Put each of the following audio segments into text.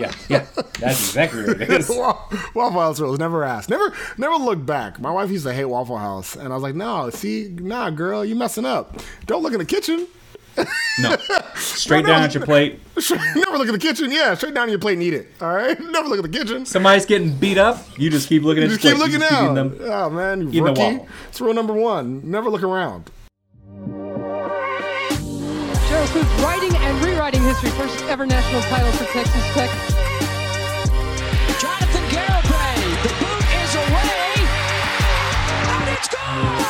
Yeah, yeah, that's exactly what it is. Waffle House rules. Never ask. Never, never look back. My wife used to hate Waffle House, and I was like, "No, see, nah, girl, you messing up. Don't look in the kitchen. No, straight down at your plate. Never look in the kitchen. Yeah, straight down at your plate and eat it. All right. Never look at the kitchen. Somebody's getting beat up. You just keep looking at You your just keep plate. looking You just out. eating them. Oh man, you Eating the rookie. It's rule number one. Never look around. Show includes writing and rewriting history. First ever national title for Texas Tech. Jonathan Garibay. The boot is away. And it's gone.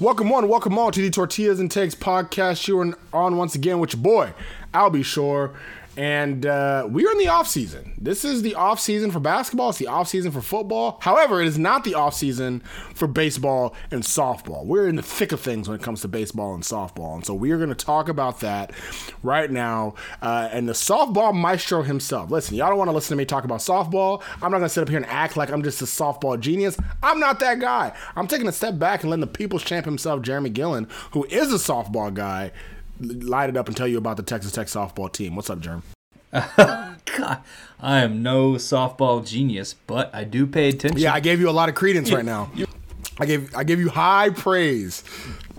Welcome one, welcome all to the Tortillas and Takes podcast. You are on once again with your boy, Albie Shore. And uh, we are in the off season. This is the off season for basketball. It's the off season for football. However, it is not the off season for baseball and softball. We're in the thick of things when it comes to baseball and softball, and so we are going to talk about that right now. Uh, and the softball maestro himself. Listen, y'all don't want to listen to me talk about softball. I'm not going to sit up here and act like I'm just a softball genius. I'm not that guy. I'm taking a step back and letting the people's champ himself, Jeramey Gillen, who is a softball guy, light it up and tell you about the Texas Tech softball team. What's up, Germ? God, I am no softball genius, but I do pay attention. Yeah, I gave you a lot of credence right now. I gave I gave you high praise,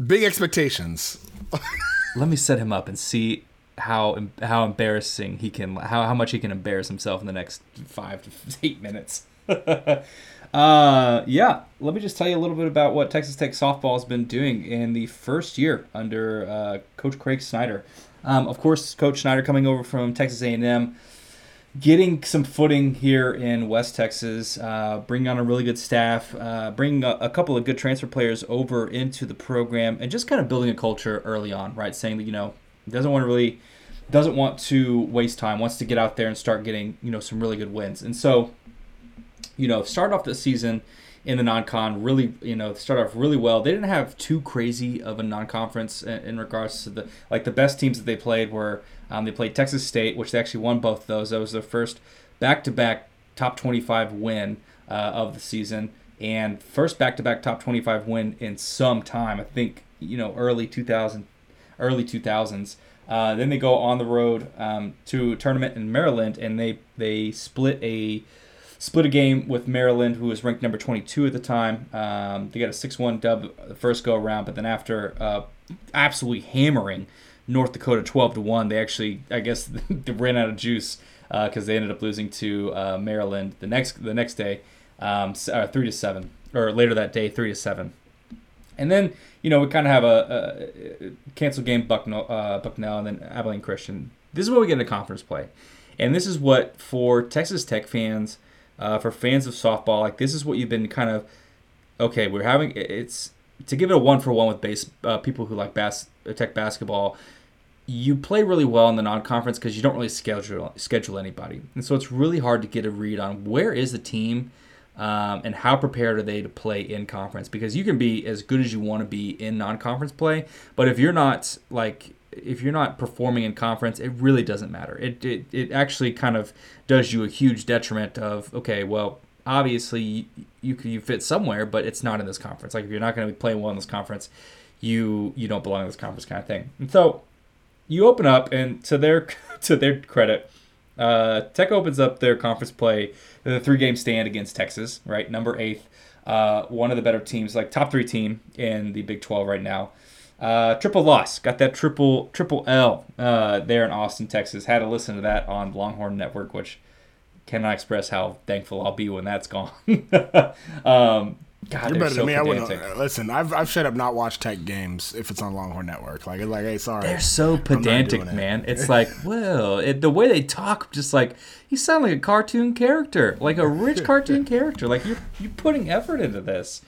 big expectations. Let me set him up and see how how embarrassing he can how how much he can embarrass himself in the next five to eight minutes. uh, yeah, let me just tell you a little bit about what Texas Tech softball has been doing in the first year under uh, Coach Craig Snider. Um, of course, Coach Snider coming over from Texas A&M, getting some footing here in West Texas, uh, bringing on a really good staff, uh, bringing a, a couple of good transfer players over into the program, and just kind of building a culture early on, right? Saying that you know doesn't want to really doesn't want to waste time, wants to get out there and start getting you know some really good wins, and so you know start off the season in the non-con really you know start off really well. They didn't have too crazy of a non-conference in, in regards to the like the best teams that they played were um, they played texas state which they actually won both those. That was their first back-to-back top 25 win uh, of the season and first back-to-back top 25 win in some time. I think you know early 2000 early 2000s uh, then they go on the road um, to a tournament in maryland and they they split a split a game with Maryland, who was ranked number 22 at the time. Um, they got a 6-1 dub the first go around, but then after uh, absolutely hammering North Dakota 12 to one, they actually, I guess, they ran out of juice because uh, they ended up losing to uh, Maryland the next the next day, um, uh, three to seven, or later that day, three to seven. And then you know we kind of have a, a, a canceled game Bucknell, uh, Bucknell, and then Abilene Christian. This is what we get into conference play, and this is what for Texas Tech fans, uh, for fans of softball, like this is what you've been kind of okay. We're having it's to give it a one for one with base uh, people who like bas- Tech basketball. You play really well in the non-conference because you don't really schedule schedule anybody, and so it's really hard to get a read on where is the team um, and how prepared are they to play in conference? Because you can be as good as you want to be in non-conference play, but if you're not like if you're not performing in conference, it really doesn't matter. It it, it actually kind of does you a huge detriment of okay, well, obviously you you, you fit somewhere, but it's not in this conference. Like if you're not going to be playing well in this conference, you you don't belong in this conference kind of thing. And so you open up, and to their to their credit, uh, Tech opens up their conference play, the three game stand against Texas, right, number eighth, uh, one of the better teams, like top three team in the Big Twelve right now. Uh, triple loss, got that triple triple L uh, there in Austin, Texas. Had to listen to that on Longhorn Network, which cannot express how thankful I'll be when that's gone. um, God, You're better so than me. I wouldn't listen. I've I've straight up not watched Tech games if it's on Longhorn Network. Like it's like, hey, sorry. They're so pedantic, it. man. It's like, well, it, the way they talk, just like you sound like a cartoon character, like a rich cartoon character. Like you're you're putting effort into this,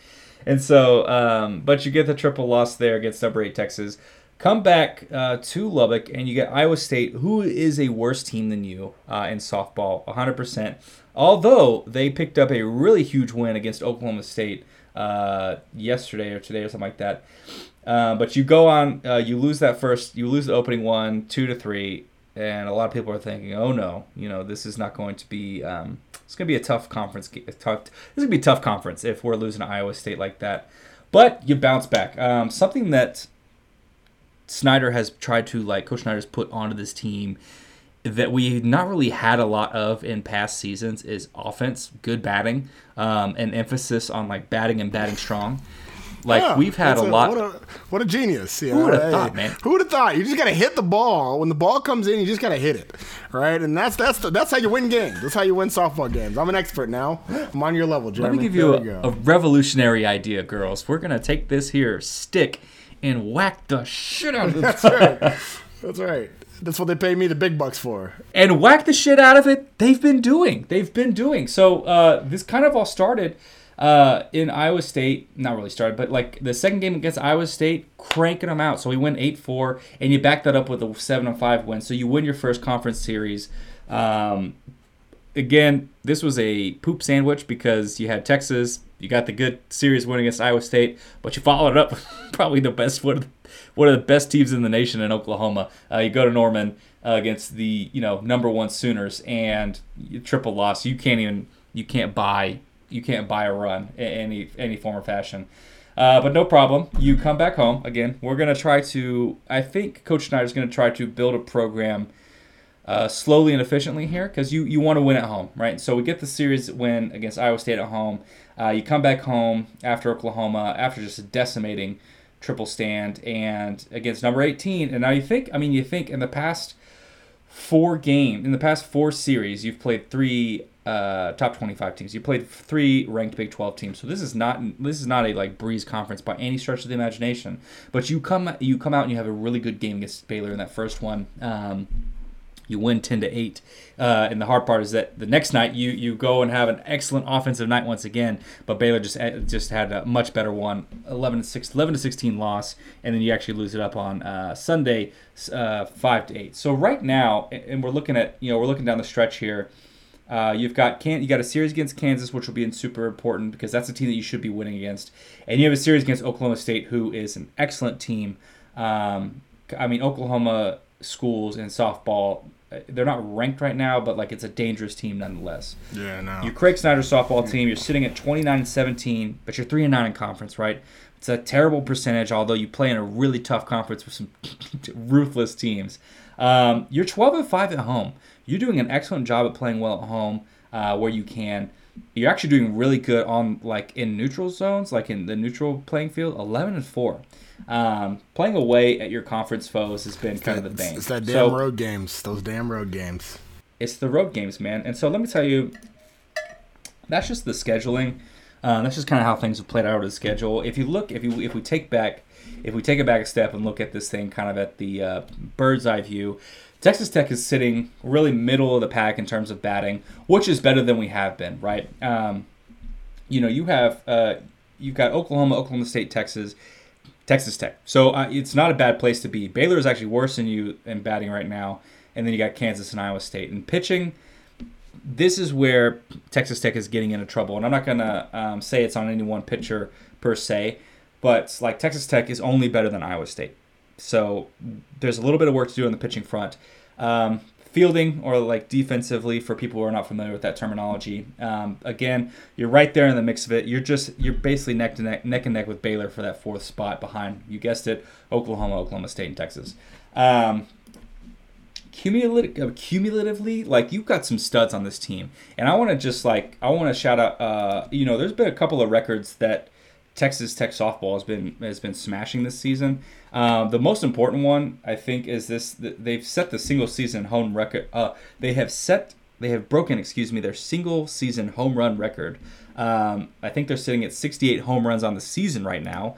and so, um, but you get the triple loss there against number eight Texas. Come back uh, to Lubbock, and you get Iowa State, who is a worse team than you uh, in softball, 100%. Although they picked up a really huge win against Oklahoma State uh, yesterday or today or something like that. Uh, but you go on, uh, you lose that first, you lose the opening one, two to three, and a lot of people are thinking, oh no, you know, this is not going to be, um, it's going to be a tough conference. a Tough, this is going to be a tough conference if we're losing Iowa State like that. But you bounce back. Um, something that Snider has tried to like Coach Snider's put onto this team that we not really had a lot of in past seasons is offense, good batting, um, and emphasis on like batting and batting strong. Like Yeah, we've had a that's lot. What a, what a genius! you Who would've Hey, thought, man? Who would have thought? You just gotta hit the ball. When the ball comes in, you just gotta hit it, right? And that's that's the, that's how you win games. That's how you win softball games. I'm an expert now. I'm on your level, Let me give you a, we a revolutionary idea, girls. We're gonna take this here stick and whack the shit out of it. That's right. That's right. That's what they pay me the big bucks for. and whack the shit out of it. They've been doing. They've been doing. So uh, this kind of all started uh, in Iowa State. Not really started, but like the second game against Iowa State, cranking them out. So we win eight four, and you back that up with a seven and five win. So you win your first conference series. Um, again, this was a poop sandwich because you had Texas, you got the good series win against Iowa State, but you followed it up with probably the best one of the, one of the best teams in the nation in Oklahoma. Uh, you go to Norman uh, against the you know number one Sooners and you triple loss. You can't even you can't buy you can't buy a run in any any form or fashion. Uh, but no problem. You come back home again. We're gonna try to. I think Coach Snider's gonna try to build a program uh, slowly and efficiently here because you, you want to win at home, right? So we get the series win against Iowa State at home. Uh, you come back home after Oklahoma, after just decimating triple stand, and against number 18. And now you think, I mean, you think in the past four game, in the past four series, you've played three uh, top 25 teams. You played three ranked Big 12 teams. So this is not this is not a like breeze conference by any stretch of the imagination. But you come you come out and you have a really good game against Baylor in that first one. Um, you win 10 to 8 uh, and the hard part is that the next night you you go and have an excellent offensive night once again but baylor just eh, just had a much better one 11 to 6 11 to 16 loss and then you actually lose it up on uh, sunday uh, 5 to 8 so right now and we're looking at you know we're looking down the stretch here uh, you've got can you got a series against Kansas, which will be super important because that's a team that you should be winning against, and you have a series against Oklahoma State, who is an excellent team. Um, I mean, Oklahoma schools in softball, uh, they're not ranked right now, but like it's a dangerous team nonetheless. Yeah, no. You Craig Snider softball team, you're sitting at 29 and 17, but you're 3 and 9 in conference, right? It's a terrible percentage, although you play in a really tough conference with some ruthless teams. Um, you're 12 and 5 at home. You're doing an excellent job at playing well at home uh, where you can. You're actually doing really good on like in neutral zones, like in the neutral playing field. 11 and 4. Um, playing away at your conference foes has been kind of the bane. It's that damn So- road games. Those damn road games. it's the road games, man. And so let me tell you, that's just the scheduling. Um, that's just kind of how things have played out over the schedule. If you look, if you if we take back, if we take it back a step and look at this thing kind of at the uh, bird's eye view, Texas Tech is sitting really middle of the pack in terms of batting, which is better than we have been, right? Um, you know, you have uh, you've got Oklahoma, Oklahoma State, Texas, Texas Tech. So uh, it's not a bad place to be. Baylor is actually worse than you in batting right now, and then you got Kansas and Iowa State. And pitching, this is where Texas Tech is getting into trouble, and I'm not gonna um, say it's on any one pitcher per se, but like Texas Tech is only better than Iowa State, so there's a little bit of work to do on the pitching front. Um, fielding or like defensively for people who are not familiar with that terminology. Um, again, you're right there in the mix of it. You're just you're basically neck to neck, neck and neck with Baylor for that fourth spot behind you guessed it, Oklahoma, Oklahoma State, and Texas. Um, cumulative, cumulatively, like you've got some studs on this team, and I want to just like I want to shout out. Uh, you know, there's been a couple of records that Texas Tech softball has been has been smashing this season. Um, the most important one, I think, is this: they've set the single season home record. Uh, they have set, they have broken, excuse me, their single season home run record. Um, I think they're sitting at 68 home runs on the season right now,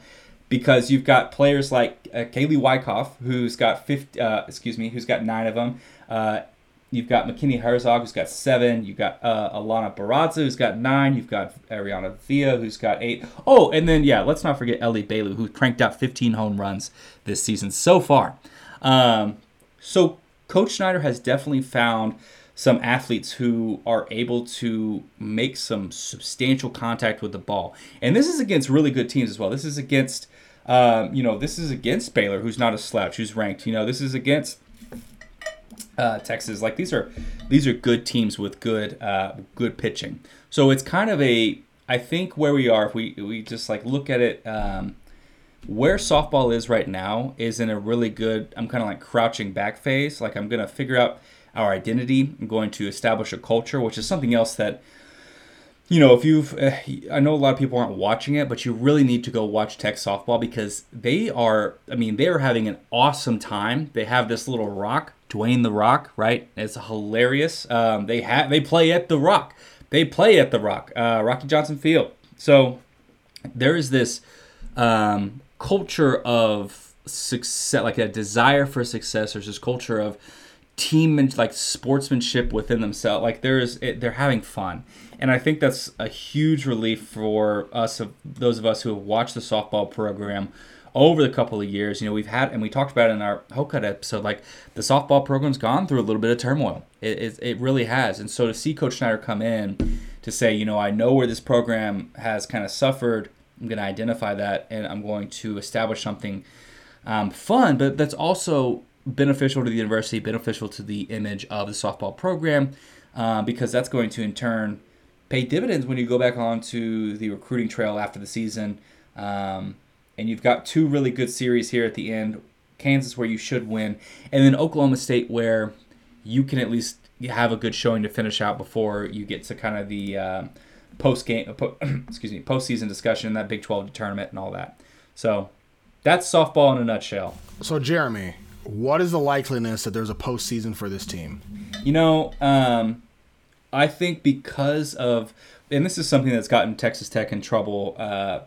because you've got players like uh, Kaylee Wyckoff, who's got 50, uh, excuse me, who's got nine of them. You've got McKinney Herzog, who's got seven. You've got uh, Alana Barraza, who's got nine. You've got Ariana Villa, who's got eight. Oh, and then, yeah, let's not forget Ellie Bailey, who cranked out 15 home runs this season so far. Um, so, Coach Snider has definitely found some athletes who are able to make some substantial contact with the ball. And this is against really good teams as well. This is against, um, you know, this is against Baylor, who's not a slouch, who's ranked. You know, this is against uh, Texas. Like these are these are good teams with good uh, good pitching. So it's kind of a I think where we are if we we just like look at it. Um, where softball is right now is in a really good i'm kind of like crouching back phase like i'm going to figure out our identity i'm going to establish a culture which is something else that you know if you've uh, i know a lot of people aren't watching it but you really need to go watch tech softball because they are i mean they are having an awesome time they have this little rock Dwayne the Rock, right? It's hilarious. Um, they have they play at the Rock. They play at the Rock, uh, Rocky Johnson Field. So there is this um, culture of success, like a desire for success. There's this culture of team and like sportsmanship within themselves. Like there's it, they're having fun, and I think that's a huge relief for us of those of us who have watched the softball program over the couple of years. You know, we've had, and we talked about it in our Hocutt episode, like the softball program's gone through a little bit of turmoil. It, it, it really has. And so to see Coach Snider come in to say, you know, I know where this program has kind of suffered, I'm going to identify that and I'm going to establish something um, fun, but that's also beneficial to the university, beneficial to the image of the softball program, uh, because that's going to in turn pay dividends when you go back onto the recruiting trail after the season. Um, and you've got two really good series here at the end. Kansas, where you should win, and then Oklahoma State, where you can at least have a good showing to finish out before you get to kind of the uh, post game, uh, excuse me, postseason discussion, that Big 12 tournament, and all that. So that's softball in a nutshell. So Jeramey, what is the likeliness that there's a postseason for this team? You know, um, I think because of, and this is something that's gotten Texas Tech in trouble uh,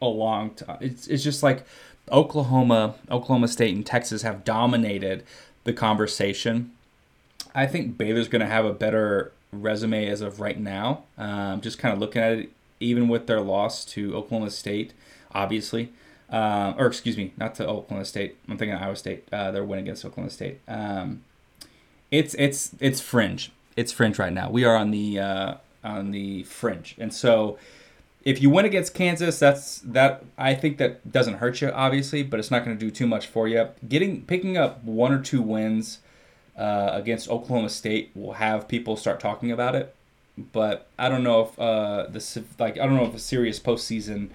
a long time. It's it's just like Oklahoma, Oklahoma State, and Texas have dominated the conversation. I think Baylor's going to have a better resume as of right now. Um, just kind of looking at it, even with their loss to Oklahoma State, obviously. Um, or excuse me, not to Oklahoma State. I'm thinking Iowa State. Uh, their win against Oklahoma State. Um, it's it's it's fringe. It's fringe right now. We are on the uh, on the fringe, and so if you win against Kansas, that's that I think that doesn't hurt you obviously, but it's not going to do too much for you. Getting picking up one or two wins uh, against Oklahoma State will have people start talking about it, but I don't know if uh, the like I don't know if a serious postseason.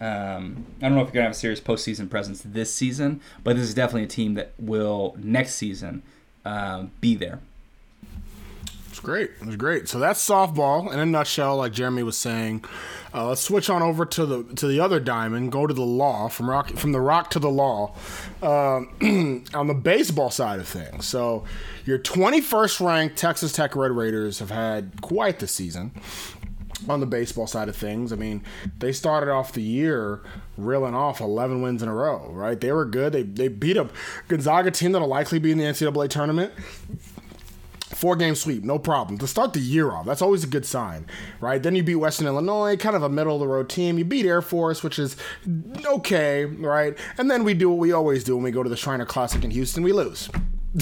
Um, I don't know if you're gonna have a serious postseason presence this season, but this is definitely a team that will next season um, be there great. It was great. So that's softball in a nutshell, like Jeramey was saying. Uh, let's switch on over to the to the other diamond. Go to the law from rock from the rock to the law um, on the baseball side of things. So your 21st ranked Texas Tech Red Raiders have had quite the season on the baseball side of things. I mean, they started off the year reeling off 11 wins in a row, right? They were good. They, they beat a Gonzaga team that'll likely be in the NCAA tournament. Four game sweep, no problem. To start the year off, that's always a good sign, right? Then you beat Western Illinois, kind of a middle of the road team. You beat Air Force, which is okay, right? And then we do what we always do when we go to the Shriner Classic in Houston, we lose.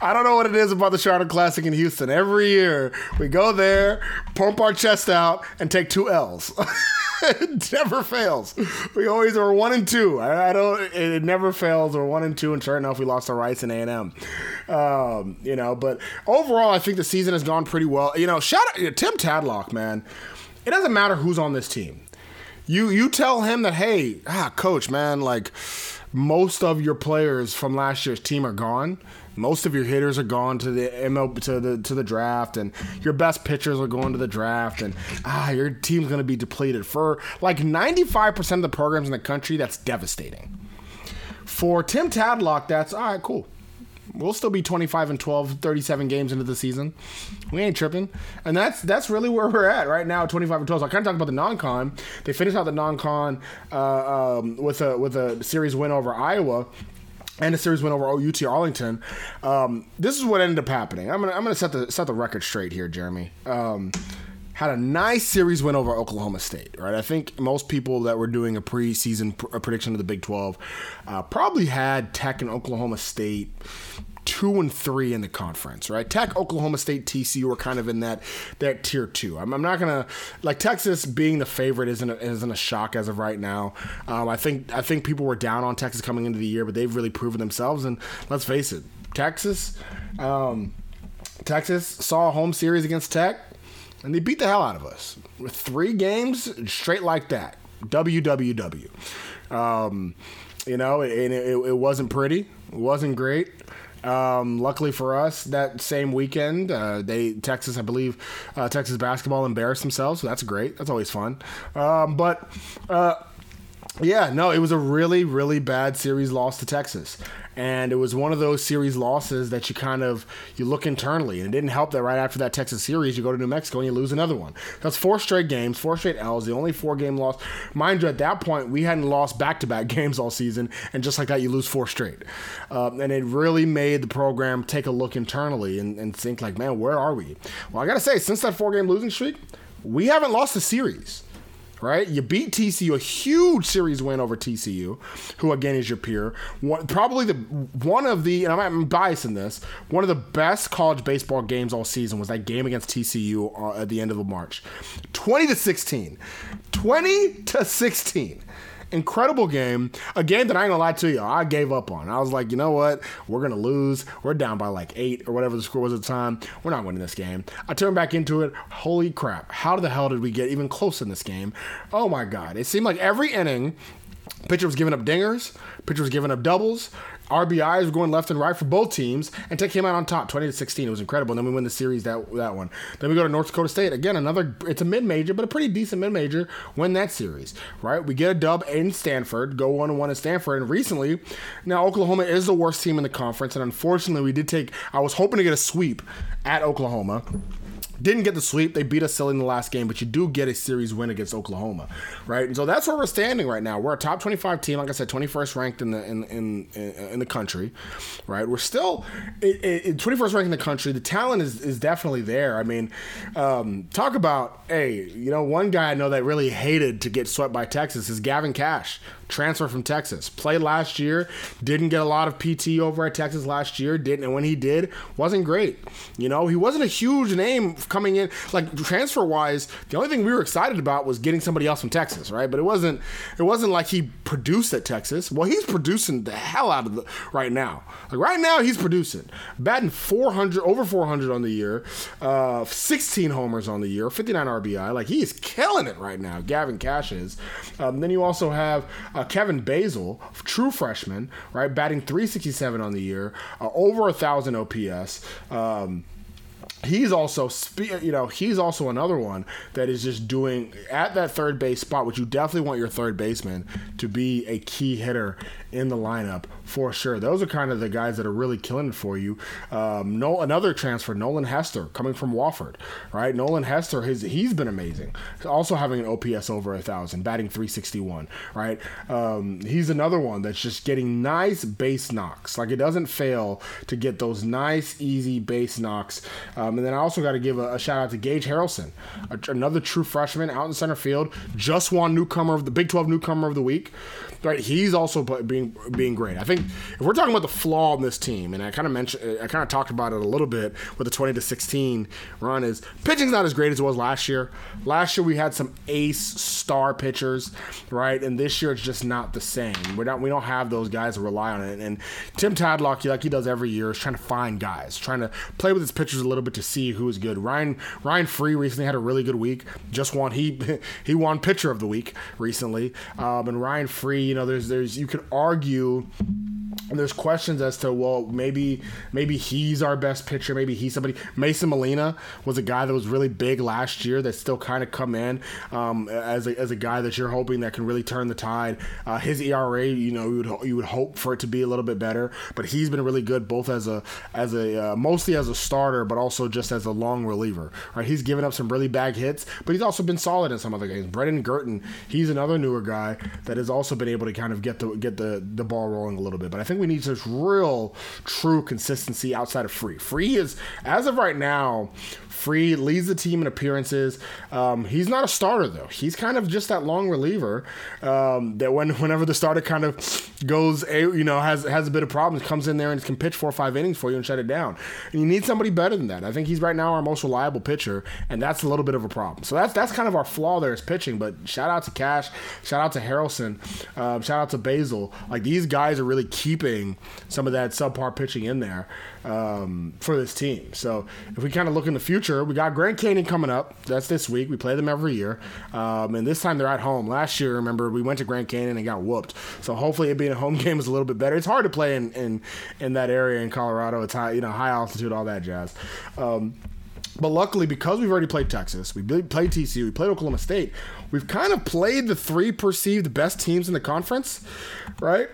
I don't know what it is about the Charlotte Classic in Houston. Every year we go there, pump our chest out, and take two L's. it never fails. We always are one and two. I, I don't. It, never fails. We're one and two, and sure enough, we lost to Rice and A and M. Um, you know, but overall, I think the season has gone pretty well. You know, shout out Tim Tadlock, man. It doesn't matter who's on this team. You you tell him that, hey, ah, coach, man, like most of your players from last year's team are gone. Most of your hitters are gone to the ML to the to the draft, and your best pitchers are going to the draft, and ah, your team's going to be depleted for like ninety five percent of the programs in the country. That's devastating. For Tim Tadlock, that's all right. Cool. We'll still be 25 and 12, 37 games into the season. We ain't tripping. And that's that's really where we're at right now, 25 and 12. So I kind of talk about the non-con. They finished out the non-con uh, um, with a with a series win over Iowa and a series win over UT Arlington. Um, this is what ended up happening. I'm gonna I'm gonna set the set the record straight here, Jeramey. Um, had a nice series win over Oklahoma State, right? I think most people that were doing a preseason pr- a prediction of the Big 12 uh, probably had Tech and Oklahoma State two and three in the conference, right? Tech, Oklahoma State, TCU are kind of in that that tier two. I'm, I'm not gonna like Texas being the favorite isn't a, isn't a shock as of right now. Um, I think I think people were down on Texas coming into the year, but they've really proven themselves. And let's face it, Texas, um, Texas saw a home series against Tech and they beat the hell out of us with three games straight like that. WWW. Um, you know, and it, it, it wasn't pretty. It wasn't great. Um, luckily for us, that same weekend, uh, they Texas, I believe, uh, Texas basketball embarrassed themselves. So that's great. That's always fun. Um, but uh, yeah, no, it was a really, really bad series loss to Texas. And it was one of those series losses that you kind of you look internally, and it didn't help that right after that Texas series, you go to New Mexico and you lose another one. That's four straight games, four straight L's, the only four game loss. Mind you, at that point we hadn't lost back to back games all season, and just like that, you lose four straight. Um, and it really made the program take a look internally and, and think like, man, where are we? Well, I gotta say, since that four game losing streak, we haven't lost a series right? You beat TCU, a huge series win over TCU, who again is your peer. One, probably the one of the, and I'm biased in this, one of the best college baseball games all season was that game against TCU uh, at the end of March, twenty to sixteen, 20 to sixteen. Incredible game. A game that I ain't gonna lie to you, I gave up on. I was like, you know what? We're gonna lose. We're down by like eight or whatever the score was at the time. We're not winning this game. I turned back into it. Holy crap. How the hell did we get even close in this game? Oh my god. It seemed like every inning, pitcher was giving up dingers, pitcher was giving up doubles. RBIs were going left and right for both teams, and Tech came out on top, twenty to sixteen. It was incredible. And then we win the series that that one. Then we go to North Dakota State again. Another, it's a mid major, but a pretty decent mid major. Win that series, right? We get a dub in Stanford, go one one in Stanford, and recently, now Oklahoma is the worst team in the conference, and unfortunately, we did take. I was hoping to get a sweep at Oklahoma. Didn't get the sweep. They beat us silly in the last game, but you do get a series win against Oklahoma, right? And so that's where we're standing right now. We're a top 25 team, like I said, 21st ranked in the in in, in the country, right? We're still 21st ranked in the country. The talent is, is definitely there. I mean, um, talk about hey, you know, one guy I know that really hated to get swept by Texas is Gavin Kash transfer from Texas. Played last year, didn't get a lot of PT over at Texas last year, didn't and when he did, wasn't great. You know, he wasn't a huge name coming in like transfer wise. The only thing we were excited about was getting somebody else from Texas, right? But it wasn't it wasn't like he produced at Texas. Well, he's producing the hell out of the right now. Like right now he's producing. Batting 400 over 400 on the year, uh 16 homers on the year, 59 RBI. Like he is killing it right now. Gavin Kash is. Um, then you also have uh, Kevin Bazzell, true freshman, right, batting 367 on the year, uh, over a thousand OPS. Um, he's also you know he's also another one that is just doing at that third base spot which you definitely want your third baseman to be a key hitter in the lineup for sure. Those are kind of the guys that are really killing it for you. Um, no another transfer nolan hester coming from wofford right? Nolan hester his he's been amazing. Also having an ops over a thousand batting 361 right? Um, he's another one that's just getting nice base knocks. Like it doesn't fail to get those nice easy base knocks. Um, and then I also got to give a, a shout out to Gage Harrelson, a, another true freshman out in center field, just won newcomer of the Big 12 newcomer of the week. Right, he's also being being great. I think if we're talking about the flaw in this team, and I kind of mentioned, I kind of talked about it a little bit with the 20 to 16 run, is pitching's not as great as it was last year. Last year we had some ace star pitchers, right, and this year it's just not the same. We're not, we don't have those guys to rely on it. And Tim Tadlock, like he does every year, is trying to find guys, trying to play with his pitchers a little bit to see who's good. Ryan Ryan Free recently had a really good week. Just won he he won pitcher of the week recently. Um, and Ryan Free, you know, there's there's you could argue and there's questions as to well maybe maybe he's our best pitcher maybe he's somebody Mason Molina was a guy that was really big last year that still kind of come in um, as, a, as a guy that you're hoping that can really turn the tide. Uh, his ERA you know you would you would hope for it to be a little bit better but he's been really good both as a as a uh, mostly as a starter but also just as a long reliever right? He's given up some really bad hits but he's also been solid in some other games. Brendan Gurton he's another newer guy that has also been able to kind of get the get the the ball rolling a little bit but I think we need this real, true consistency outside of Free. Free is, as of right now, Free leads the team in appearances. Um, he's not a starter though. He's kind of just that long reliever um, that when whenever the starter kind of goes, you know, has has a bit of problems, comes in there and can pitch four or five innings for you and shut it down. And you need somebody better than that. I think he's right now our most reliable pitcher, and that's a little bit of a problem. So that's that's kind of our flaw there is pitching. But shout out to Kash, shout out to Harrelson, um, shout out to Bazzell. Like these guys are really keeping some of that subpar pitching in there um, for this team. So if we kind of look in the future, we got Grand Canyon coming up. That's this week. We play them every year, um, and this time they're at home. Last year, remember, we went to Grand Canyon and got whooped. So hopefully, it being a home game is a little bit better. It's hard to play in in, in that area in Colorado. It's high, you know, high altitude, all that jazz. Um, but luckily, because we've already played Texas, we played TCU, we played Oklahoma State, we've kind of played the three perceived best teams in the conference, right?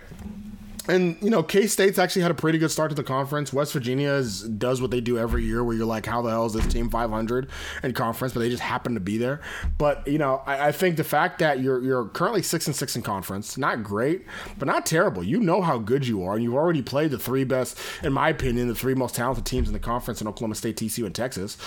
And you know, K State's actually had a pretty good start to the conference. West Virginia is, does what they do every year, where you're like, how the hell is this team 500 in conference? But they just happen to be there. But you know, I, I, think the fact that you're you're currently six and six in conference, not great, but not terrible. You know how good you are, and you've already played the three best, in my opinion, the three most talented teams in the conference in Oklahoma State, TCU, and Texas.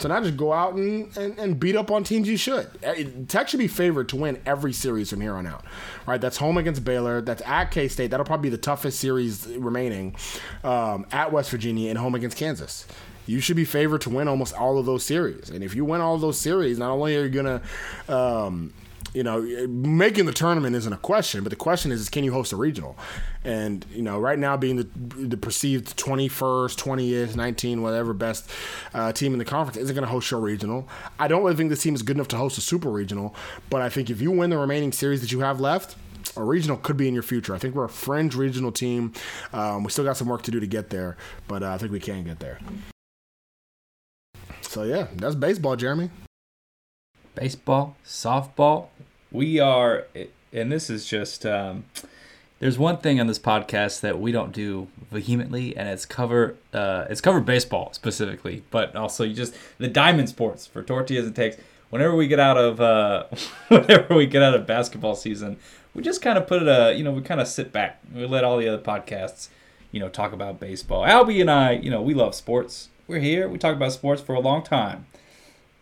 So now just go out and, and, and beat up on teams you should. Eh, Tech should be favored to win every series from here on out. Right? That's home against Baylor. That's at K State. That'll probably be the toughest series remaining um, at West Virginia and home against Kansas. You should be favored to win almost all of those series. And if you win all those series, not only are you to, um, you know, making the tournament isn't a question, but the question is, is can you host a regional? And you know, right now being the the perceived 21st, 20th, 19, whatever best uh, team in the conference isn't going to host your regional. I don't really think this team is good enough to host a super regional, but I think if you win the remaining series that you have left, a regional could be in your future. I think we're a fringe regional team. Um, we still got some work to do to get there, but uh, I think we can get there. So yeah, that's baseball, Jeramey. Baseball, softball. We are, and this is just. Um, there's one thing on this podcast that we don't do vehemently, and it's cover uh, it's cover baseball specifically, but also you just the diamond sports for tortillas and takes. Whenever we get out of uh, whenever we get out of basketball season, we just kind of put it a you know we kind of sit back. We let all the other podcasts you know talk about baseball. Albie and i you know we love sports. We're here we talk about sports for a long time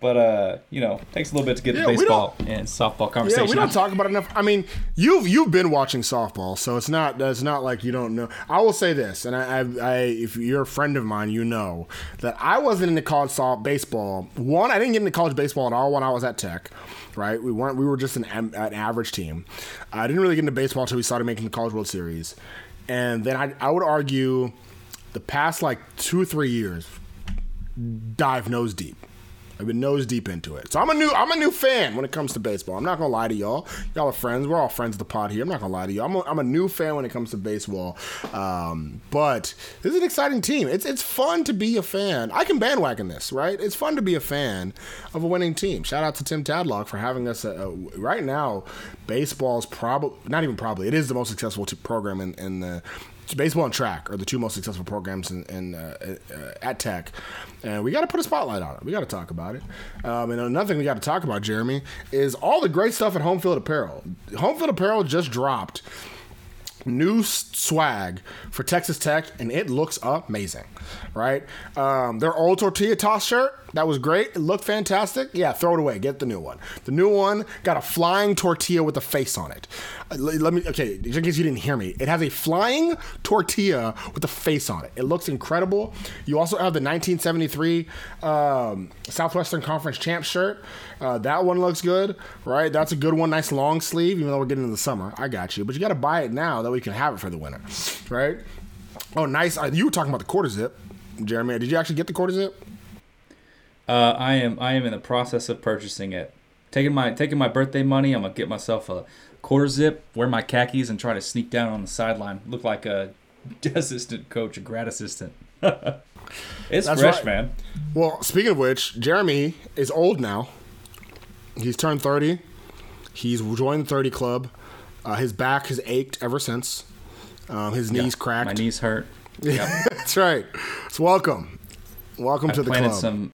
but uh, you know, takes a little bit to get yeah, the baseball and softball conversation. Yeah, we don't talk about enough. I mean, you've you've been watching softball, so it's not it's not like you don't know. I will say this, and I, I, I if you're a friend of mine, you know that I wasn't into college soft baseball. One, I didn't get into college baseball at all when I was at Tech. Right, we weren't. We were just an, an average team. I didn't really get into baseball until we started making the College World Series, and then I, I would argue the past like two or three years dive nose deep I've been nose deep into it. So I'm a new I'm a new fan when it comes to baseball. I'm not gonna lie to y'all. Y'all are friends. We're all friends of the pod here. I'm not gonna lie to you. I'm a, I'm a new fan when it comes to baseball. Um, but this is an exciting team. It's it's fun to be a fan. I can bandwagon this, right? It's fun to be a fan of a winning team. Shout out to Tim Tadlock for having us. Uh, right now, baseball is probably not even probably. It is the most successful t- program in, in the baseball and track are the two most successful programs in, in uh, uh, at Tech, and we got to put a spotlight on it. We got to talk about it. Um, and another thing we got to talk about, Jeramey, is all the great stuff at Home Field Apparel. Home Field Apparel just dropped new swag for Texas Tech, and it looks amazing, right? Um, their old tortilla toss shirt that was great. It looked fantastic. Yeah, throw it away. Get the new one. The new one got a flying tortilla with a face on it. Uh, let me okay, just in case you didn't hear me, it has a flying tortilla with a face on it. It looks incredible. You also have the 1973 um, Southwestern Conference champ shirt. Uh, that one looks good, right? That's a good one. Nice long sleeve, even though we're getting into the summer. I got you, but you got to buy it now that we can have it for the winter, right? Oh, nice. Uh, you were talking about the quarter zip, Jeramey. Did you actually get the quarter zip? Uh, I am I am in the process of purchasing it. Taking my taking my birthday money, I'm gonna get myself a quarter zip, wear my khakis, and try to sneak down on the sideline. Look like a assistant coach, a grad assistant. it's That's fresh, right. man. Well, speaking of which, Jeramey is old now. He's turned 30. He's joined the 30 club. Uh, his back has ached ever since. Um, his knees cracked. My knees hurt. Yeah, That's right. So welcome. Welcome I to the planted club. some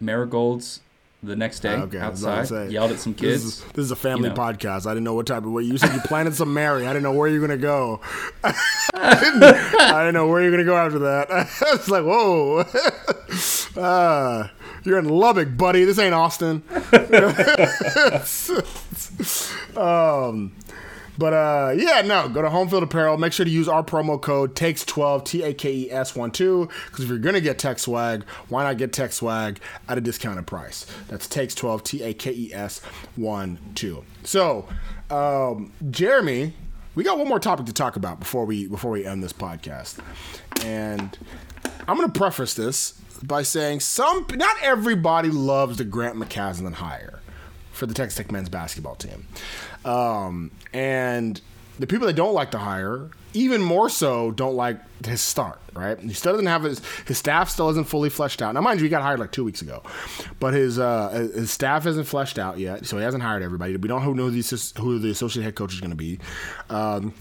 marigolds the next day Okay, about to outside. Yelled at some This kids. is, this is a family you know. podcast. I didn't know what type of way you said you planted some Mary. I didn't know where you're gonna go. I, didn't, I didn't know where you're gonna go after that. I was like, whoa. uh, you're in Lubbock, buddy. This ain't Austin. um, but uh, yeah, no, go to Home Field Apparel. Make sure to use our promo code TAKES12, T A K E S 1 2. Because if you're going to get Tech Swag, why not get Tech Swag at a discounted price? That's TAKES12, T A K E S 1 2. So, um, Jeramey, we got one more topic to talk about before we before we end this podcast. And I'm going to preface this by saying some not everybody loves the Grant McCasland hire for the Texas Tech men's basketball team. Um, and the people that don't like to hire, even more so, don't like his start, right? He still doesn't have his, his staff still isn't fully fleshed out. Now, mind you, he got hired like two weeks ago, but his uh, his staff isn't fleshed out yet, so he hasn't hired everybody. We don't know who, the, who the associate head coach is going to be. Um,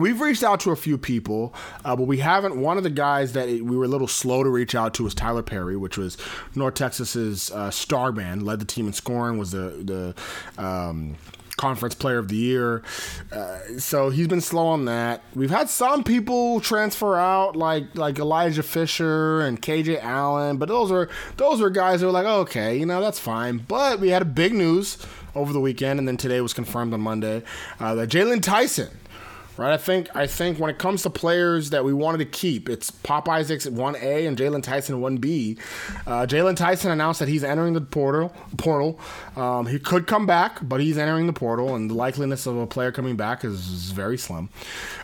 We've reached out to a few people, uh, but we haven't. One of the guys that we were a little slow to reach out to was Tylor Perry, which was North Texas's uh, star man, led the team in scoring, was the the um, conference player of the year. Uh, so he's been slow on that. We've had some people transfer out, like like Elijah Fisher and KJ Allen, but those are those are guys who are like, okay, you know, that's fine. But we had a big news over the weekend, and then today was confirmed on Monday uh, that Jaylon Tyson right? I think I think when it comes to players that we wanted to keep, it's Pop Isaacs one A and Jaylon Tyson one B. Uh, Jaylon Tyson announced that he's entering the portal. Portal. Um, he could come back, but he's entering the portal, and the likeliness of a player coming back is, is very slim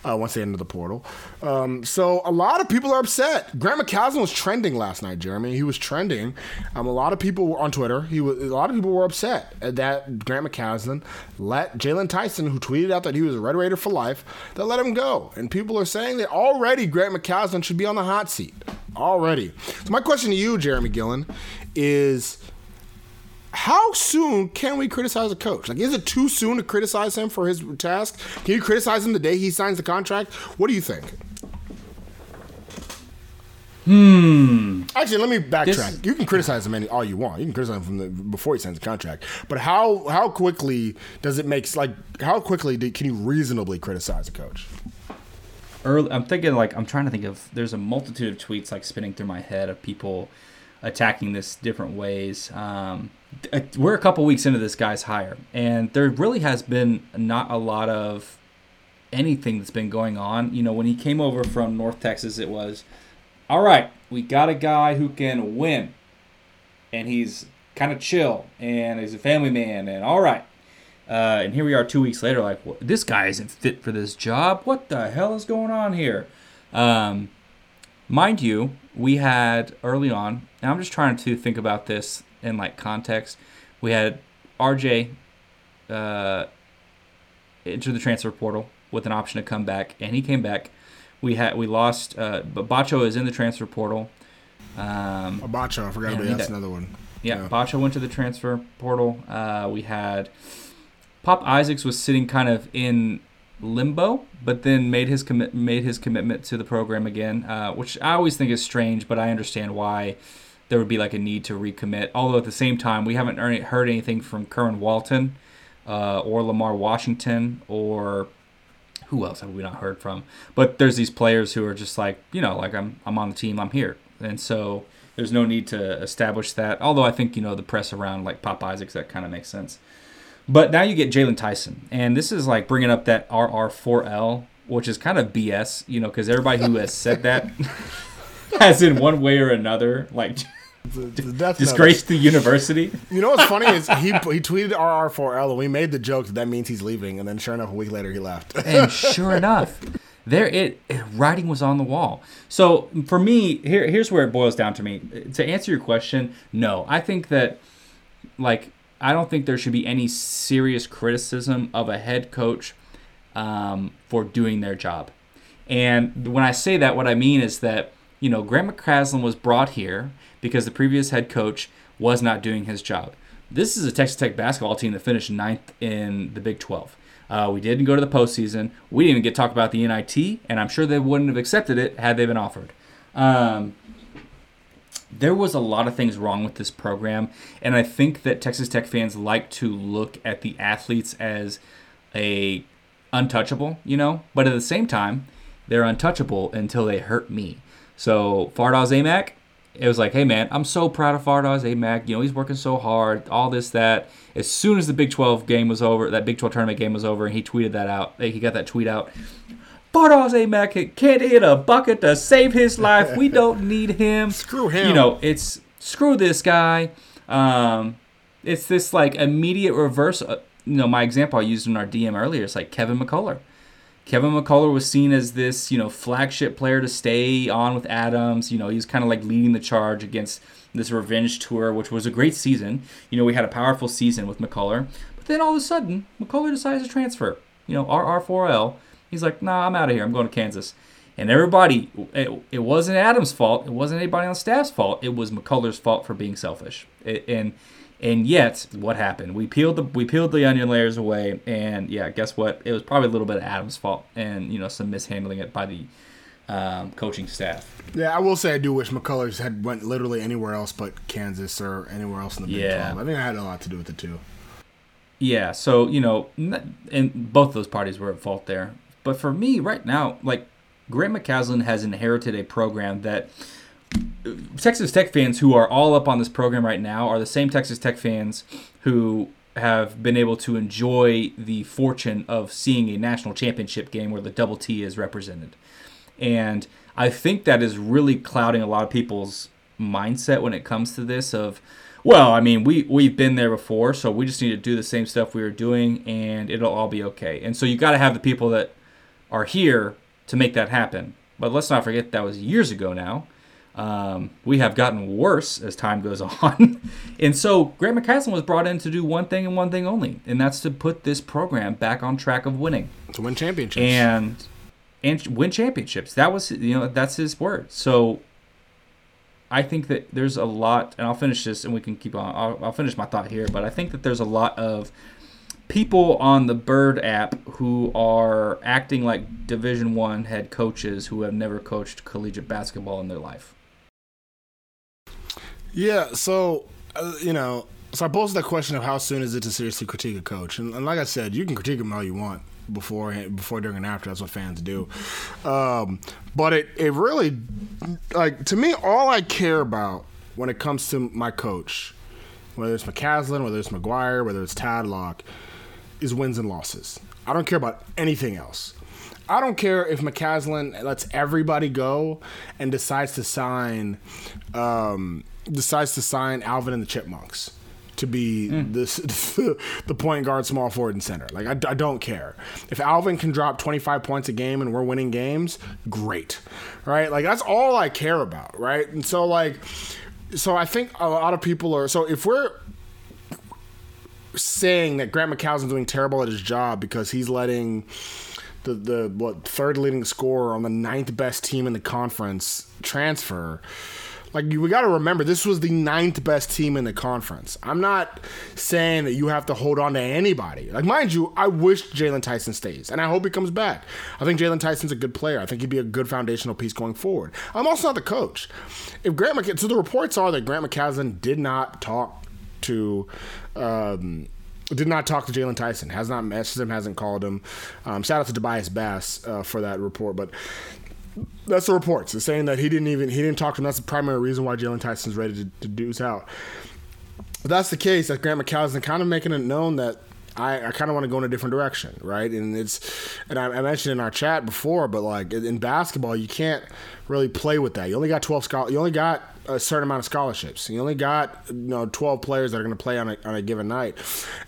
uh, once they enter the portal. Um, so a lot of people are upset. Grant McCasland was trending last night, Jeramey. He was trending. Um, a lot of people were on Twitter. He was a lot of people were upset that Grant McCasland let Jaylon Tyson, who tweeted out that he was a Red Raider for life, that let him go. And people are saying that already Grant McCasland should be on the hot seat. Already. So my question to you, Jeramey Gillen, is how soon can we criticize a coach? Like, is it too soon to criticize him for his task? Can you criticize him the day he signs the contract? What do you think? Hmm. Actually, let me backtrack. This- you can criticize him any all you want. You can criticize him from the before he signs the contract. But how how quickly does it make like how quickly do, can you reasonably criticize a coach? early i'm thinking like i'm trying to think of there's a multitude of tweets like spinning through my head of people attacking this different ways um, we're a couple weeks into this guy's hire and there really has been not a lot of anything that's been going on you know when he came over from north texas it was all right we got a guy who can win and he's kind of chill and he's a family man and all right uh, and here we are two weeks later, like, this guy isn't fit for this job. What the hell is going on here? Um, mind you, we had early on, and I'm just trying to think about this in like context. We had RJ uh, enter the transfer portal with an option to come back, and he came back. We had we lost, uh, but Batcho is in the transfer portal. Um, Abacha, I forgot about that's another one. yeah, Yeah. Batcho went to the transfer portal. Uh, we had Pop Isaacs was sitting kind of in limbo, but then made his commit made his commitment to the program again, uh, which I always think is strange, but I understand why there would be like a need to recommit. Although at the same time, we haven't heard anything from Kerwin Walton uh, or Lamar Washington or who else have we not heard from? But there's these players who are just like, you know, like I'm I'm on the team, I'm here, and so there's no need to establish that. Although I think you know the press around like Pop Isaacs that kind of makes sense. But now you get Jaylon Tyson, and this is like bringing up that RR4L, which is kind of BS, you know, because everybody who has said that has in one way or another like The death disgraced the university. You know what's funny is he he tweeted RR4L and we made the joke that that means he's leaving, and then sure enough, a week later he left. and sure enough, there it, it writing was on the wall. So for me, here here's where it boils down to me. To answer your question, no, I think that like I don't think there should be any serious criticism of a head coach um, for doing their job. And when I say that, what I mean is that you know Grant McCasland was brought here because the previous head coach was not doing his job. This is a Texas Tech basketball team that finished ninth in the Big 12. Uh, we didn't go to the postseason. We didn't even get talked about the NIT, and I'm sure they wouldn't have accepted it had they been offered. Um, there was a lot of things wrong with this program, and I think that Texas Tech fans like to look at the athletes as a untouchable, you know, but at the same time, they're untouchable until they hurt me. So Fardaws Aimaq, it was like, hey man, I'm so proud of Fardaws Aimaq. You know, he's working so hard, all this, that. As soon as the Big 12 game was over, that Big 12 tournament game was over, and he tweeted that out. He got that tweet out. Fardaws Aimaq can't hit a bucket to save his life. We don't need him. Screw him. You know, it's screw this guy. Um, it's this like immediate reverse. uh, You know, my example I used in our DM earlier is like Kevin McCullar. Kevin McCullar was seen as this, you know, flagship player to stay on with Adams. You know, he was kind of like leading the charge against this revenge tour, which was a great season. You know, we had a powerful season with McCullar. But then all of a sudden, McCullar decides to transfer. You know, RR4L. He's like, nah, I'm out of here. I'm going to Kansas. And everybody, it, it wasn't Adams' fault. It wasn't anybody on staff's fault. It was McCullar's fault for being selfish. It, and and yet, what happened? We peeled the we peeled the onion layers away, and yeah, guess what? It was probably a little bit of Adams' fault, and you know some mishandling it by the um, coaching staff. Yeah, I will say I do wish McCullers had went literally anywhere else but Kansas or anywhere else in the Big Yeah. 12. I think I had a lot to do with the two. Yeah, so you know, and both those parties were at fault there. But for me, right now, like Grant McCasland has inherited a program that Texas Tech fans who are all up on this program right now are the same Texas Tech fans who have been able to enjoy the fortune of seeing a national championship game where the double T is represented. And I think that is really clouding a lot of people's mindset when it comes to this of well, I mean, we we've been there before, so we just need to do the same stuff we were doing and it'll all be okay. And so you got to have the people that are here to make that happen. But let's not forget that was years ago now. Um, we have gotten worse as time goes on. and so Grant McCasland was brought in to do one thing and one thing only, and that's to put this program back on track of winning To win championships. and and win championships. That was you know that's his word. So I think that there's a lot, and I'll finish this, and we can keep on. I'll, I'll finish my thought here, but I think that there's a lot of people on the Bird app who are acting like Division One head coaches who have never coached collegiate basketball in their life. Yeah, so uh, you know, so I posed that question of how soon is it to seriously critique a coach, and, and like I said, you can critique him all you want before, before, during, and after. That's what fans do. Um, but it, it really, like to me, all I care about when it comes to my coach, whether it's McCasland, whether it's McGuire, whether it's Tadlock, is wins and losses. I don't care about anything else. I don't care if McCasland lets everybody go and decides to sign, um, decides to sign Alvin and the Chipmunks to be mm. this the point guard, small forward, and center. Like I, I don't care if Alvin can drop 25 points a game and we're winning games. Great, right? Like that's all I care about, right? And so like, so I think a lot of people are. So if we're saying that Grant McCasland's doing terrible at his job because he's letting the the what third leading scorer on the ninth best team in the conference transfer. Like we got to remember, this was the ninth best team in the conference. I'm not saying that you have to hold on to anybody. Like, mind you, I wish Jaylon Tyson stays, and I hope he comes back. I think Jaylon Tyson's a good player. I think he'd be a good foundational piece going forward. I'm also not the coach. If Grant McC- so the reports are that Grant McCasland did not talk to um, did not talk to Jaylon Tyson. Has not messaged him. Hasn't called him. Um, shout out to Tobias Bass uh, for that report, but. That's the reports. It's saying that he didn't even he didn't talk to him. That's the primary reason why Jaylon Tyson's ready to, to deuce out. That's the case, that Grant McCasland kind of making it known that I, I kind of want to go in a different direction, right? And it's, and I, I mentioned in our chat before, but like in, basketball, you can't really play with that. You only got twelve schol- You only got a certain amount of scholarships. You only got you know twelve players that are going to play on a, on a given night,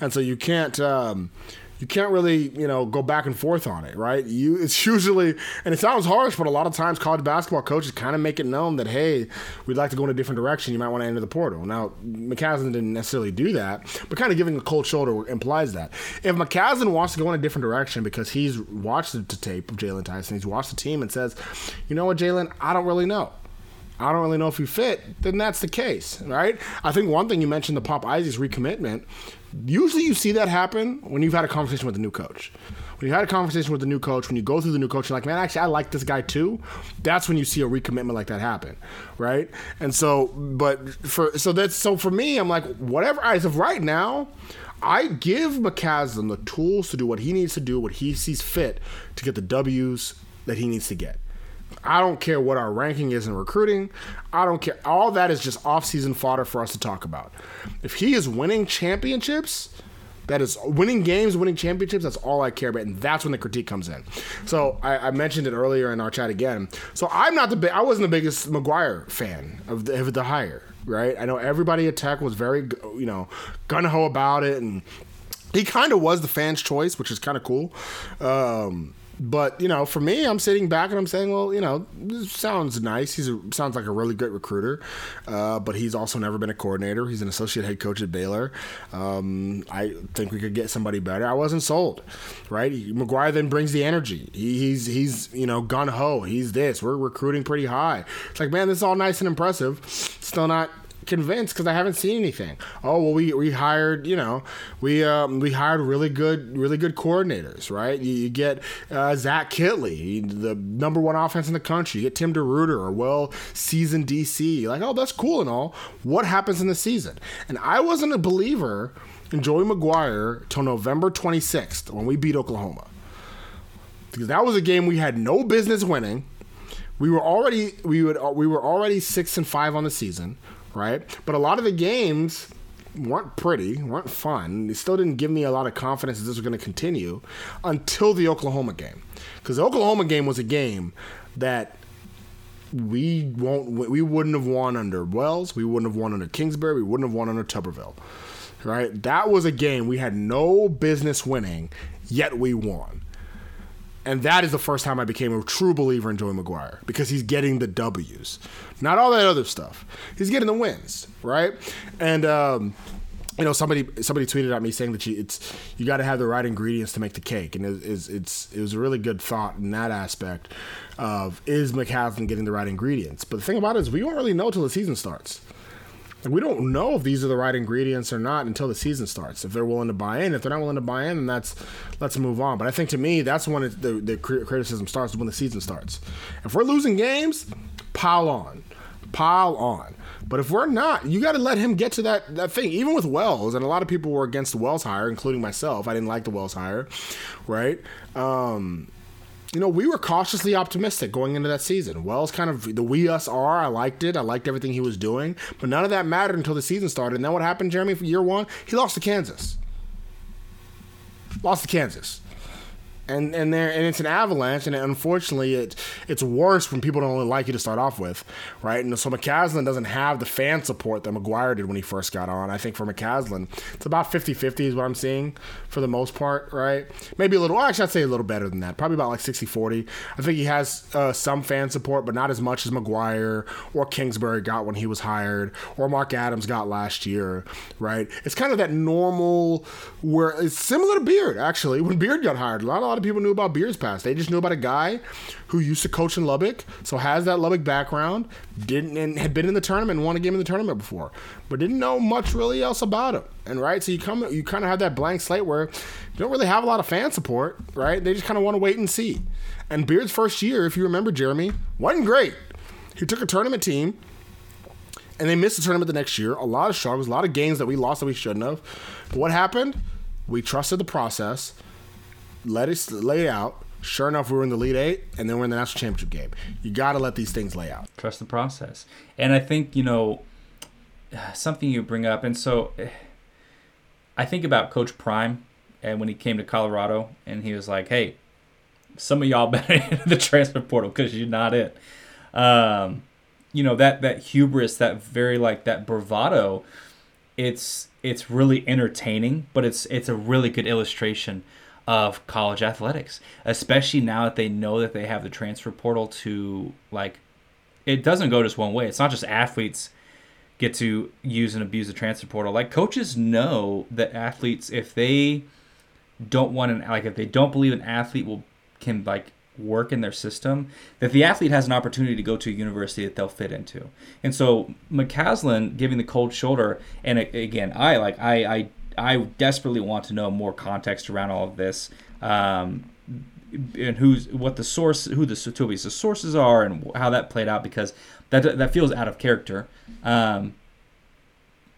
and so you can't. Um, you can't really, you know, go back and forth on it, right? You it's usually and it sounds harsh, but a lot of times college basketball coaches kind of make it known that hey, we'd like to go in a different direction. You might want to enter the portal. Now, McCasland didn't necessarily do that, but kind of giving a cold shoulder implies that. If McCasland wants to go in a different direction because he's watched the tape of Jaylon Tyson, he's watched the team and says, you know what, Jaylon, I don't really know. I don't really know if you fit, then that's the case, right? I think one thing you mentioned the Pop Isaacs recommitment. Usually you see that happen when you've had a conversation with a new coach. When you had a conversation with the new coach, when you go through the new coach, you're like, man, actually, I like this guy too. That's when you see a recommitment like that happen, right? And so, but for so that's so for me, I'm like, whatever. As of right now, I give McCasland the tools to do what he needs to do, what he sees fit to get the W's that he needs to get. I don't care what our ranking is in recruiting. I don't care. All that is just off-season fodder for us to talk about. If he is winning championships, that is winning games, winning championships. That's all I care about, and that's when the critique comes in. So I, I mentioned it earlier in our chat again. So I'm not the big. I wasn't the biggest McGuire fan of the, of the hire. Right? I know everybody at Tech was very, you know, gun ho about it, and he kind of was the fans' choice, which is kind of cool. Um, but you know, for me, I'm sitting back and I'm saying, well, you know, sounds nice. He's a, sounds like a really great recruiter, uh, but he's also never been a coordinator. He's an associate head coach at Baylor. Um, I think we could get somebody better. I wasn't sold, right? McGuire then brings the energy. He, he's he's you know gun ho. He's this. We're recruiting pretty high. It's like, man, this is all nice and impressive. Still not convinced because I haven't seen anything. Oh well, we we hired you know we um, we hired really good really good coordinators, right? You, you get uh, Zach Kittley, the number one offense in the country. You get Tim DeRuiter, a well seasoned DC. You're like, oh, that's cool and all. What happens in the season? And I wasn't a believer in Joey McGuire till November 26th when we beat Oklahoma because that was a game we had no business winning. We were already we would we were already six and five on the season, right? But a lot of the games weren't pretty, weren't fun. They still didn't give me a lot of confidence that this was going to continue until the Oklahoma game, because the Oklahoma game was a game that we won't we wouldn't have won under Wells, we wouldn't have won under Kingsbury, we wouldn't have won under Tuberville. Right? That was a game we had no business winning, yet we won. And that is the first time I became a true believer in Joey McGuire because he's getting the W's, not all that other stuff. He's getting the wins, right? And um, you know, somebody somebody tweeted at me saying that you it's you got to have the right ingredients to make the cake, and it, it's, it's it was a really good thought in that aspect of is McCasland getting the right ingredients. But the thing about it is we won't really know till the season starts. Like we don't know if these are the right ingredients or not until the season starts. If they're willing to buy in, if they're not willing to buy in, then that's let's move on. But I think to me, that's when it, the the criticism starts when the season starts. If we're losing games, pile on, pile on. But if we're not, you got to let him get to that that thing. Even with Wells, and a lot of people were against Wells hire, including myself. I didn't like the Wells hire, right? Um, you know, we were cautiously optimistic going into that season. Wells kind of the we us are. I liked it. I liked everything he was doing, but none of that mattered until the season started. And then what happened, Jeramey? For year one, he lost to Kansas. Lost to Kansas. And and there and it's an avalanche, and unfortunately, it it's worse when people don't really like you to start off with, right? And so McCasland doesn't have the fan support that McGuire did when he first got on. I think for McCasland, it's about 50-50 is what I'm seeing for the most part, right? Maybe a little. Well, actually, I'd say a little better than that. Probably about like 60-40. I think he has uh, some fan support, but not as much as McGuire or Kingsbury got when he was hired, or Mark Adams got last year, right? It's kind of that normal where it's similar to Beard actually. When Beard got hired, a lot, lot of people knew about Beard's past. They just knew about a guy who used to coach in Lubbock, so has that Lubbock background, didn't and had been in the tournament won a game in the tournament before, but didn't know much really else about him. And right, so you come you kind of have that blank slate where you don't really have a lot of fan support, right? They just kind of want to wait and see. And Beard's first year, if you remember, Jeramey, wasn't great. He took a tournament team and they missed the tournament the next year. A lot of struggles, a lot of games that we lost that we shouldn't have. But what happened? We trusted the process, let it lay out. Sure enough, we were in the Elite Eight, and then we're in the national championship game. You got to let these things lay out. trust the process. And I think, you know, something you bring up, and so I think about Coach Prime and when he came to Colorado and he was like, hey, some of y'all better into the transfer portal because you're not it. Um, you know, that that hubris, that very like that bravado, it's it's really entertaining, but it's it's a really good illustration of college athletics, especially now that they know that they have the transfer portal to like it doesn't go just one way. It's not just athletes get to use and abuse the transfer portal. Like coaches know that athletes, if they don't want an like if they don't believe an athlete will can like work in their system, that the athlete has an opportunity to go to a university that they'll fit into. And so McCasland giving the cold shoulder, and again, I like I I I desperately want to know more context around all of this. Um, and who's what the source, who the the sources are, and how that played out because that that feels out of character. Um,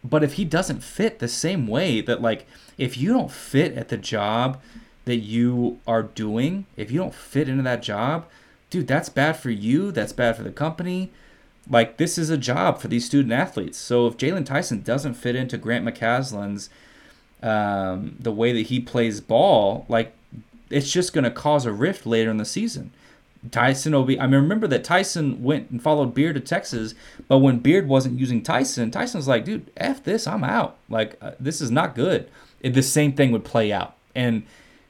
but if he doesn't fit the same way that like if you don't fit at the job that you are doing, if you don't fit into that job, dude, that's bad for you. That's bad for the company. Like this is a job for these student athletes. So if Jaylon Tyson doesn't fit into Grant McCasland's um, the way that he plays ball, like it's just going to cause a rift later in the season. Tyson will be. I mean, remember that Tyson went and followed Beard to Texas, but when Beard wasn't using Tyson, Tyson's like, dude, f this, I'm out. Like uh, this is not good. It, the same thing would play out, and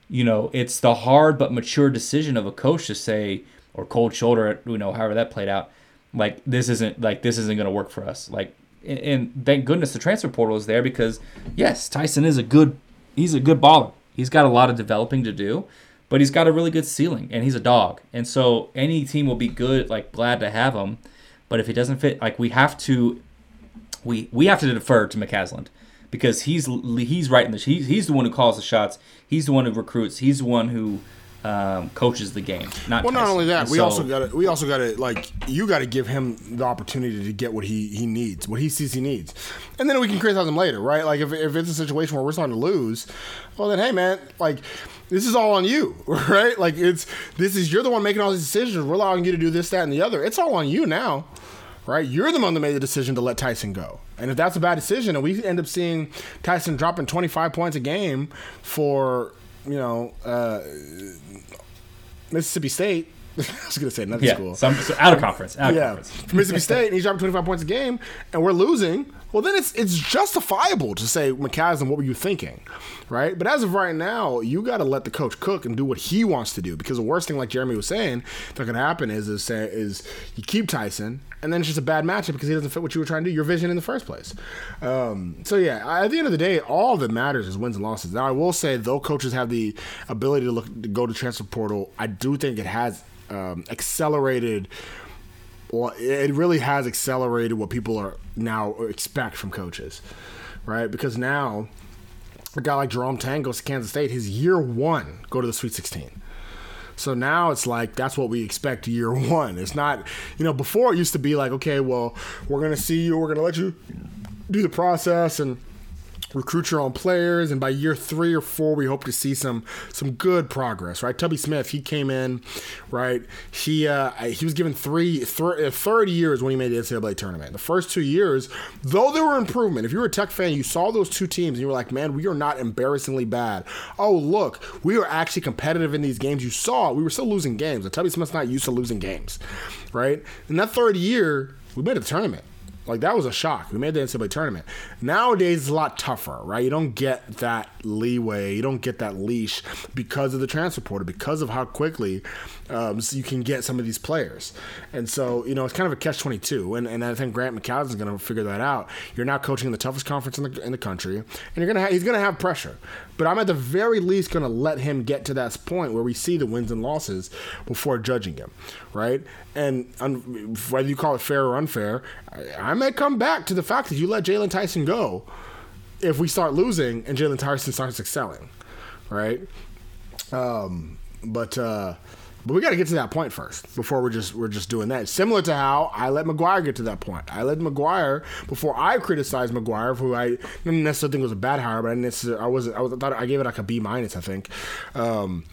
you know, it's the hard but mature decision of a coach to say, or cold shoulder, you know, however that played out. Like this isn't like this isn't going to work for us. Like, and, thank goodness the transfer portal is there because yes, Tyson is a good, he's a good baller. He's got a lot of developing to do but he's got a really good ceiling and he's a dog. And so any team will be good, like glad to have him. But if he doesn't fit, like we have to, we we have to defer to McCasland because he's he's right in the he's he's the one who calls the shots. He's the one who recruits. He's the one who um, coaches the game. Not Well, not only that, And we so- also got to we also got to like you got to give him the opportunity to get what he he needs, what he sees he needs, and then we can criticize him later, right? Like if, if it's a situation where we're starting to lose, well then hey man, like this is all on you, right? Like it's this is you're the one making all these decisions. We're allowing you to do this, that, and the other. It's all on you now. Right, you're the one that made the decision to let Tyson go, and if that's a bad decision, and we end up seeing Tyson dropping 25 points a game for you know uh, Mississippi State. I was gonna say another yeah, school. some, so out of conference. Out of yeah, conference. Mississippi State, and he's dropping 25 points a game, and we're losing. Well, then it's it's justifiable to say, McCasland, what were you thinking, right? But as of right now, you got to let the coach cook and do what he wants to do. Because the worst thing, like Jeramey was saying, that could happen is is say, is you keep Tyson, and then it's just a bad matchup because he doesn't fit what you were trying to do, your vision in the first place. Um, so yeah, at the end of the day, all that matters is wins and losses. Now, I will say, though, coaches have the ability to look to go to transfer portal. I do think it has um, accelerated well, it really has accelerated what people are now expect from coaches, right? Because now a guy like Jerome Tang goes to Kansas State, his year one go to the Sweet 16. So now it's like that's what we expect year one. It's not, you know, before it used to be like, okay, well, we're gonna see you, we're gonna let you do the process and recruit your own players, and by year three or four, we hope to see some some good progress, right? Tubby Smith, he came in, right? He uh, he was given three thir- uh, third years when he made the NCAA tournament. The first two years, though there were improvement. If you were a Tech fan, you saw those two teams, and you were like, man, we are not embarrassingly bad. Oh, look, we are actually competitive in these games. You saw we were still losing games. And Tubby Smith's not used to losing games, right? In that third year, we made a tournament. Like that was a shock. We made the NCAA tournament. Nowadays it's a lot tougher, right? You don't get that leeway, you don't get that leash because of the transfer portal, because of how quickly um, so you can get some of these players. And so you know it's kind of a catch twenty two. And and I think Grant McCown is going to figure that out. You're now coaching the toughest conference in the in the country, and you're gonna ha- he's going to have pressure. But I'm at the very least going to let him get to that point where we see the wins and losses before judging him, right? And un- whether you call it fair or unfair, I, I may come back to the fact that you let Jaylon Tyson go if we start losing and Jaylon Tyson starts excelling, right? Um, but uh, But we got to get to that point first before we're just we're just doing that. Similar to how I let McGuire get to that point. I let McGuire before I criticized McGuire, who I didn't necessarily think was a bad hire, but I I wasn't. I was I thought I gave it like a B minus. I think. Um,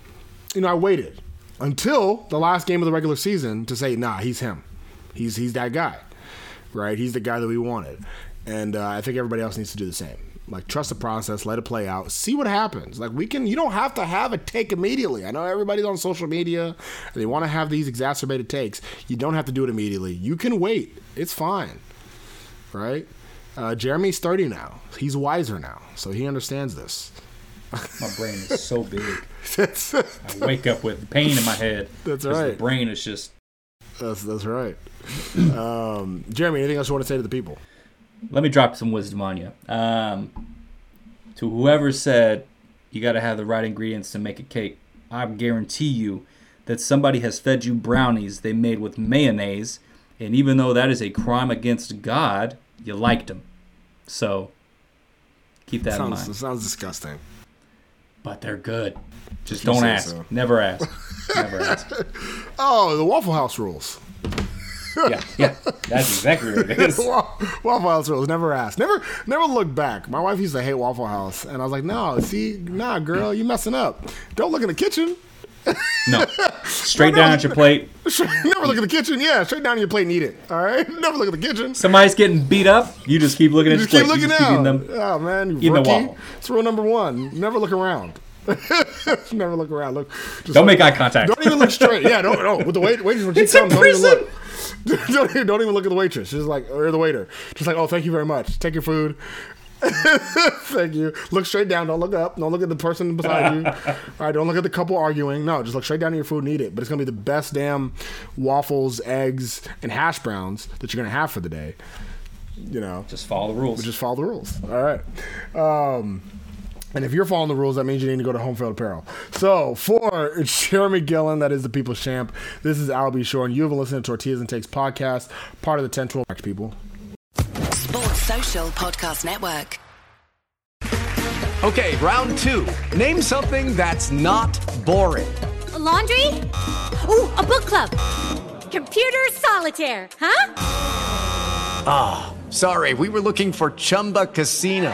you know, I waited until the last game of the regular season to say, nah, he's him. He's he's that guy, right? He's the guy that we wanted, and uh, I think everybody else needs to do the same. Like trust the process, let it play out, see what happens. Like we can, you don't have to have a take immediately. I know everybody's on social media and they want to have these exacerbated takes. You don't have to do it immediately. You can wait. It's fine, right? Uh, Jeramey's thirty now. He's wiser now, so he understands this. My brain is so big. that's, I wake up with pain in my head. That's right. The brain is just. that's, that's right. Um, Jeramey, anything else you want to say to the people? Let me drop some wisdom on you. Um, to whoever said you got to have the right ingredients to make a cake, I guarantee you that somebody has fed you brownies they made with mayonnaise, and even though that is a crime against God, you liked them. So keep that in Sounds, mind. sounds disgusting. But they're good. Just don't ask. so. Never ask. Never ask. Oh, the Waffle House rules. Yeah, yeah. That's exactly what it is. Waffle House rules. Never ask. Never, never look back. My wife used to hate Waffle House, and I was like, "No, see, nah, girl, you messing up. Don't look in the kitchen. No. Straight down at your plate. never look in the kitchen. Yeah, straight down at your plate and eat it. All right. Never look at the kitchen. Somebody's getting beat up. You just keep looking at Just your keep plate. You looking just keep out. eating them. Oh man, you Eating the waffle. It's rule number one. Never look around. never look around. Look. Just Don't look- make eye contact. Don't even look straight. Yeah, don't. No, with the wait, waitress when she It's in comes, don't even look. Don't even, don't even look at the waitress. She's like, or the waiter. Just like, oh, thank you very much. Take your food. Thank you. Look straight down. Don't look up. Don't look at the person beside you. All right. Don't look at the couple arguing. No, just look straight down at your food and eat it. But it's gonna be the best damn waffles, eggs, and hash browns that you're gonna have for the day. You know, Just follow the rules. just follow the rules. All right. Um, and if you're following the rules, that means you need to go to Home Field Apparel. So for Jeramey Gillen, that is the People's Champ. This is Albie Shore, and you have been listening to Tortillas and Takes podcast, part of the 1012 people. Sports Social Podcast Network. Okay, round two. Name something that's not boring. laundry? Ooh, a book club. Computer solitaire, huh? Ah, sorry, we were looking for Chumba Casino.